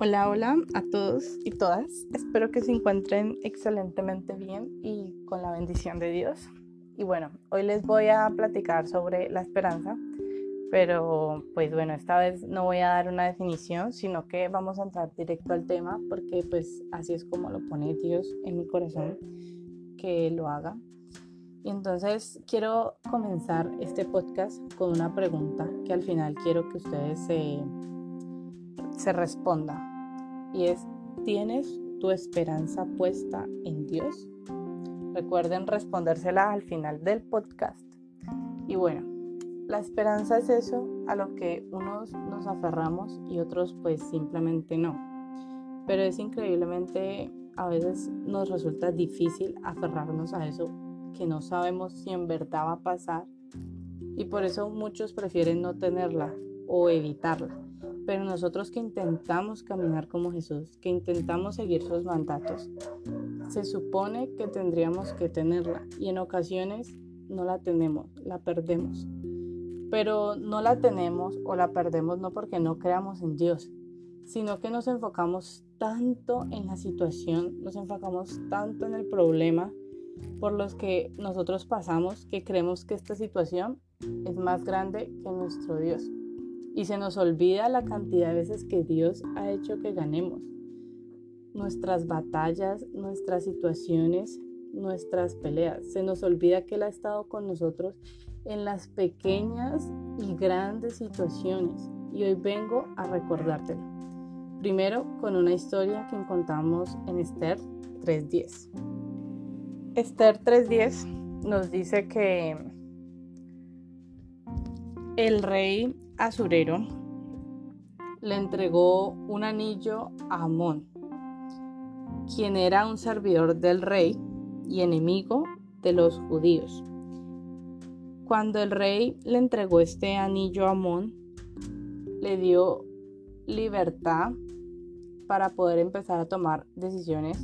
Hola, hola a todos y todas. Espero que se encuentren excelentemente bien y con la bendición de Dios. Y bueno, hoy les voy a platicar sobre la esperanza, pero pues bueno, esta vez no voy a dar una definición, sino que vamos a entrar directo al tema porque pues así es como lo pone Dios en mi corazón que lo haga. Y entonces quiero comenzar este podcast con una pregunta que al final quiero que ustedes se, se respondan y es, ¿tienes tu esperanza puesta en Dios? Recuerden respondérsela al final del podcast. Y bueno, la esperanza es eso a lo que unos nos aferramos y otros pues simplemente no. Pero es increíblemente, a veces nos resulta difícil aferrarnos a eso que no sabemos si en verdad va a pasar y por eso muchos prefieren no tenerla o evitarla. Pero nosotros que intentamos caminar como Jesús, que intentamos seguir sus mandatos, se supone que tendríamos que tenerla y en ocasiones no la tenemos, la perdemos. Pero no la tenemos o la perdemos no porque no creamos en Dios, sino que nos enfocamos tanto en la situación, nos enfocamos tanto en el problema por los que nosotros pasamos que creemos que esta situación es más grande que nuestro Dios y se nos olvida la cantidad de veces que Dios ha hecho que ganemos. Nuestras batallas, nuestras situaciones, nuestras peleas. Se nos olvida que Él ha estado con nosotros en las pequeñas y grandes situaciones. Y hoy vengo a recordártelo. Primero con una historia que encontramos en Esther 3.10. Esther 3.10 nos dice que el rey Asurero le entregó un anillo a Amón, quien era un servidor del rey y enemigo de los judíos. Cuando el rey le entregó este anillo a Amón, le dio libertad para poder empezar a tomar decisiones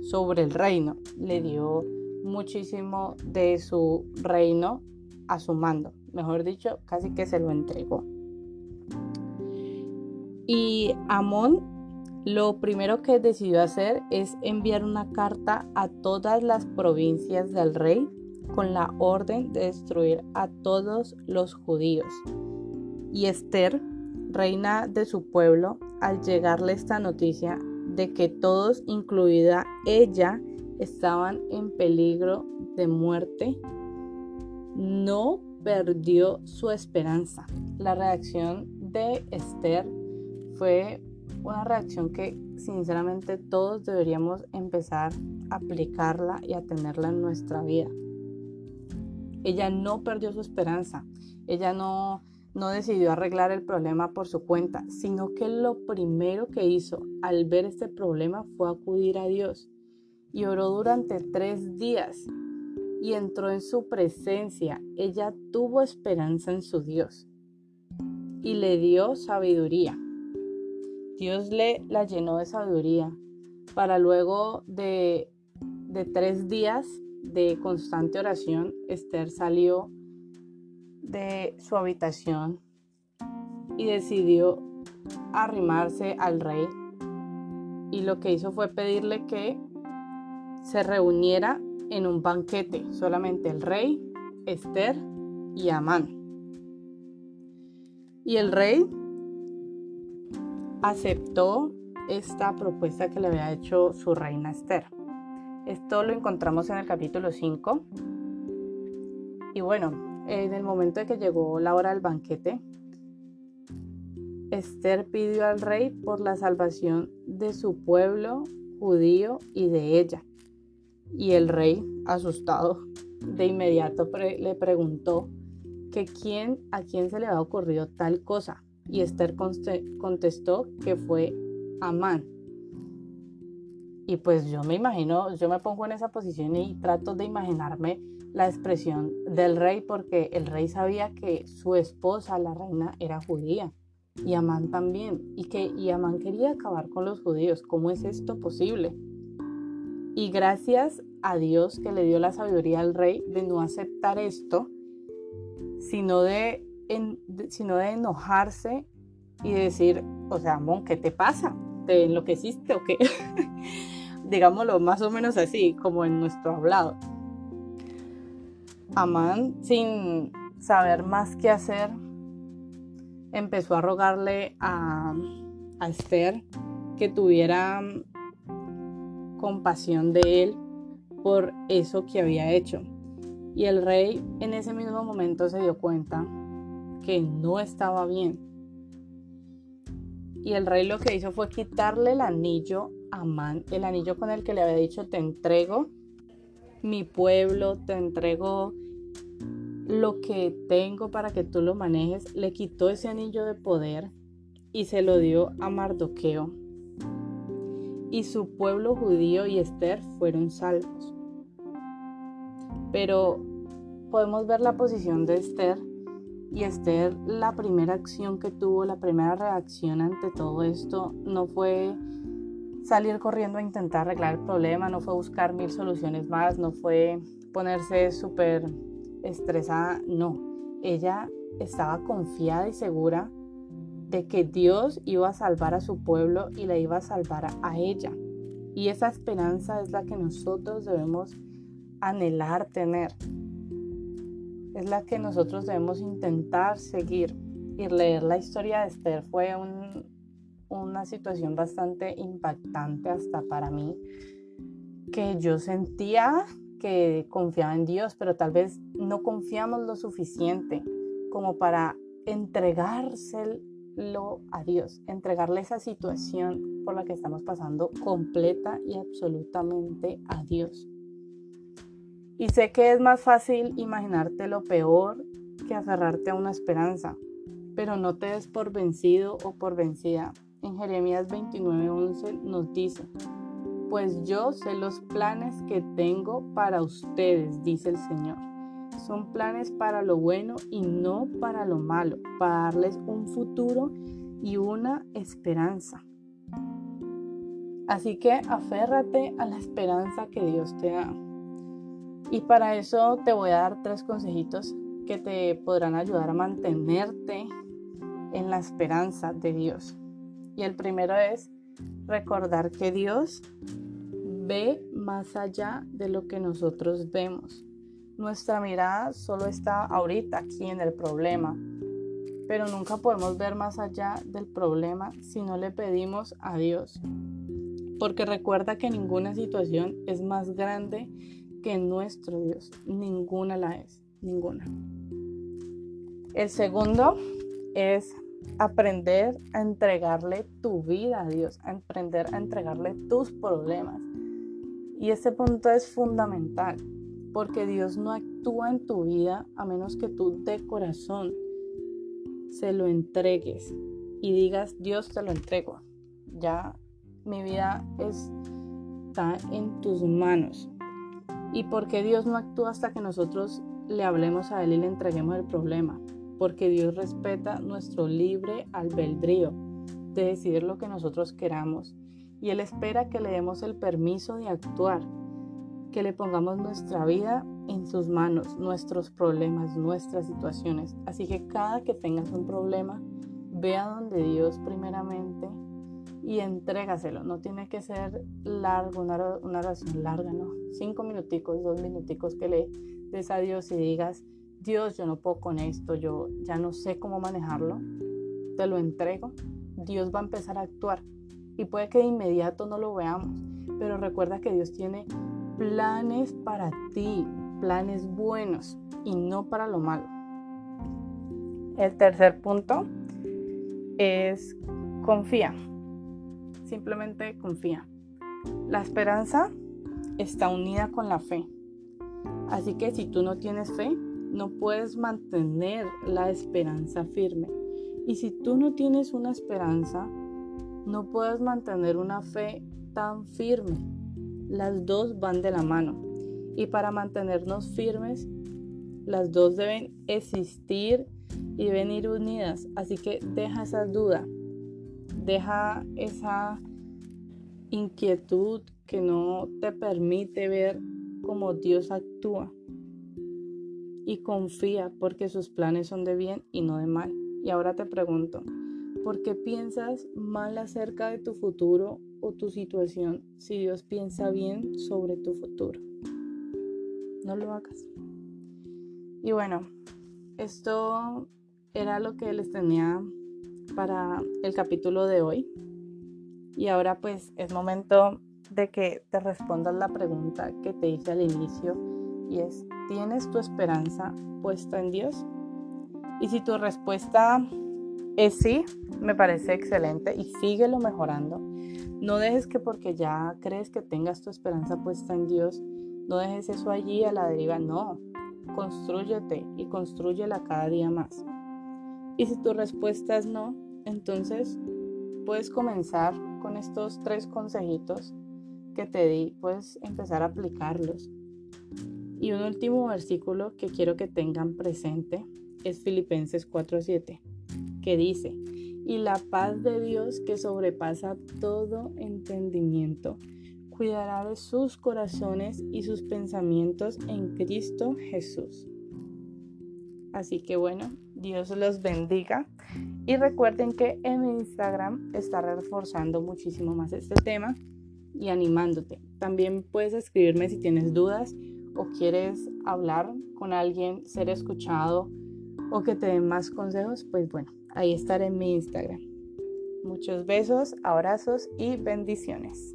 sobre el reino. Le dio muchísimo de su reino a su mando. Mejor dicho, casi que se lo entregó. Y Amón lo primero que decidió hacer es enviar una carta a todas las provincias del rey con la orden de destruir a todos los judíos. Y Esther, reina de su pueblo, al llegarle esta noticia de que todos, incluida ella, estaban en peligro de muerte, no perdió su esperanza. La reacción de Esther fue una reacción que sinceramente todos deberíamos empezar a aplicarla y a tenerla en nuestra vida. Ella no perdió su esperanza, ella no, no decidió arreglar el problema por su cuenta, sino que lo primero que hizo al ver este problema fue acudir a Dios y oró durante tres días y entró en su presencia. Ella tuvo esperanza en su Dios y le dio sabiduría. Dios le la llenó de sabiduría para luego de, de tres días de constante oración, Esther salió de su habitación y decidió arrimarse al rey. Y lo que hizo fue pedirle que se reuniera en un banquete, solamente el rey, Esther y Amán. Y el rey aceptó esta propuesta que le había hecho su reina Esther. Esto lo encontramos en el capítulo 5. Y bueno, en el momento de que llegó la hora del banquete, Esther pidió al rey por la salvación de su pueblo judío y de ella. Y el rey, asustado, de inmediato le preguntó que quién, a quién se le había ocurrido tal cosa. Y Esther contestó que fue Amán. Y pues yo me imagino, yo me pongo en esa posición y trato de imaginarme la expresión del rey porque el rey sabía que su esposa, la reina, era judía y Amán también y que y Amán quería acabar con los judíos. ¿Cómo es esto posible? Y gracias a Dios que le dio la sabiduría al rey de no aceptar esto, sino de, sino de enojarse y decir, o sea, Amón, ¿qué te pasa? ¿te enloqueciste o qué? Digámoslo más o menos así, como en nuestro hablado. Amán, sin saber más qué hacer, empezó a rogarle a, a Esther que tuviera compasión de él por eso que había hecho. Y el rey en ese mismo momento se dio cuenta que no estaba bien. Y el rey lo que hizo fue quitarle el anillo a Amán, el anillo con el que le había dicho te entrego mi pueblo, te entrego lo que tengo para que tú lo manejes. Le quitó ese anillo de poder y se lo dio a Mardoqueo. Y su pueblo judío y Esther fueron salvos. Pero podemos ver la posición de Esther y Esther, la primera acción que tuvo, la primera reacción ante todo esto, no fue salir corriendo a intentar arreglar el problema, no fue buscar mil soluciones más, no fue ponerse súper estresada, no. Ella estaba confiada y segura de que Dios iba a salvar a su pueblo y la iba a salvar a ella. Y esa esperanza es la que nosotros debemos anhelar tener es la que nosotros debemos intentar seguir. Y leer la historia de Esther fue una situación bastante impactante hasta para mí, que yo sentía que confiaba en Dios, pero tal vez no confiamos lo suficiente como para entregárselo a Dios, entregarle esa situación por la que estamos pasando completa y absolutamente a Dios. Y sé que es más fácil imaginarte lo peor que aferrarte a una esperanza, pero no te des por vencido o por vencida. En Jeremías 29:11 nos dice, pues yo sé los planes que tengo para ustedes, dice el Señor. Son planes para lo bueno y no para lo malo, para darles un futuro y una esperanza. Así que aférrate a la esperanza que Dios te da. Y para eso te voy a dar tres consejitos que te podrán ayudar a mantenerte en la esperanza de Dios. Y el primero es recordar que Dios ve más allá de lo que nosotros vemos. Nuestra mirada solo está ahorita aquí en el problema, pero nunca podemos ver más allá del problema si no le pedimos a Dios. Porque recuerda que ninguna situación es más grande que nuestro Dios. Ninguna la es, ninguna. El segundo es aprender a entregarle tu vida a Dios, a aprender a entregarle tus problemas. Y este punto es fundamental, porque Dios no actúa en tu vida a menos que tú de corazón se lo entregues y digas, Dios te lo entrego. Ya mi vida está en tus manos y porque Dios no actúa hasta que nosotros le hablemos a Él y le entreguemos el problema, porque Dios respeta nuestro libre albedrío de decidir lo que nosotros queramos y Él espera que le demos el permiso de actuar, que le pongamos nuestra vida en sus manos, nuestros problemas, nuestras situaciones. Así que cada que tengas un problema, vea donde Dios primeramente y entrégaselo. No tiene que ser largo, una, una oración larga, ¿no? Cinco minuticos, dos minuticos que le des a Dios y digas, Dios, yo no puedo con esto, yo ya no sé cómo manejarlo, te lo entrego. Dios va a empezar a actuar. Y puede que de inmediato no lo veamos, pero recuerda que Dios tiene planes para ti, planes buenos y no para lo malo. El tercer punto es confía simplemente confía. La esperanza está unida con la fe. Así que si tú no tienes fe, no puedes mantener la esperanza firme. Y si tú no tienes una esperanza, no puedes mantener una fe tan firme. Las dos van de la mano. Y para mantenernos firmes, las dos deben existir y venir unidas. Así que deja esa duda deja esa inquietud que no te permite ver cómo Dios actúa. Y confía porque sus planes son de bien y no de mal. Y ahora te pregunto, ¿Por qué piensas mal acerca de tu futuro o tu situación si Dios piensa bien sobre tu futuro? No lo hagas. Y bueno, esto era lo que les tenía para el capítulo de hoy. Y ahora pues es momento de que te respondas la pregunta que te hice al inicio y es, ¿tienes tu esperanza puesta en Dios? Y si tu respuesta es sí, me parece excelente y síguelo mejorando. No dejes que porque ya crees que tengas tu esperanza puesta en Dios, no dejes eso allí a la deriva, no. Construyete y construyela cada día más. Y si tu respuesta es no, entonces puedes comenzar con estos tres consejitos que te di, puedes empezar a aplicarlos. Y un último versículo que quiero que tengan presente es Filipenses 4:7, que dice, y la paz de Dios que sobrepasa todo entendimiento, cuidará de sus corazones y sus pensamientos en Cristo Jesús. Así que bueno, Dios los bendiga. Y recuerden que en Instagram está reforzando muchísimo más este tema y animándote. También puedes escribirme si tienes dudas o quieres hablar con alguien, ser escuchado o que te den más consejos. Pues bueno, ahí estaré en mi Instagram. Muchos besos, abrazos y bendiciones.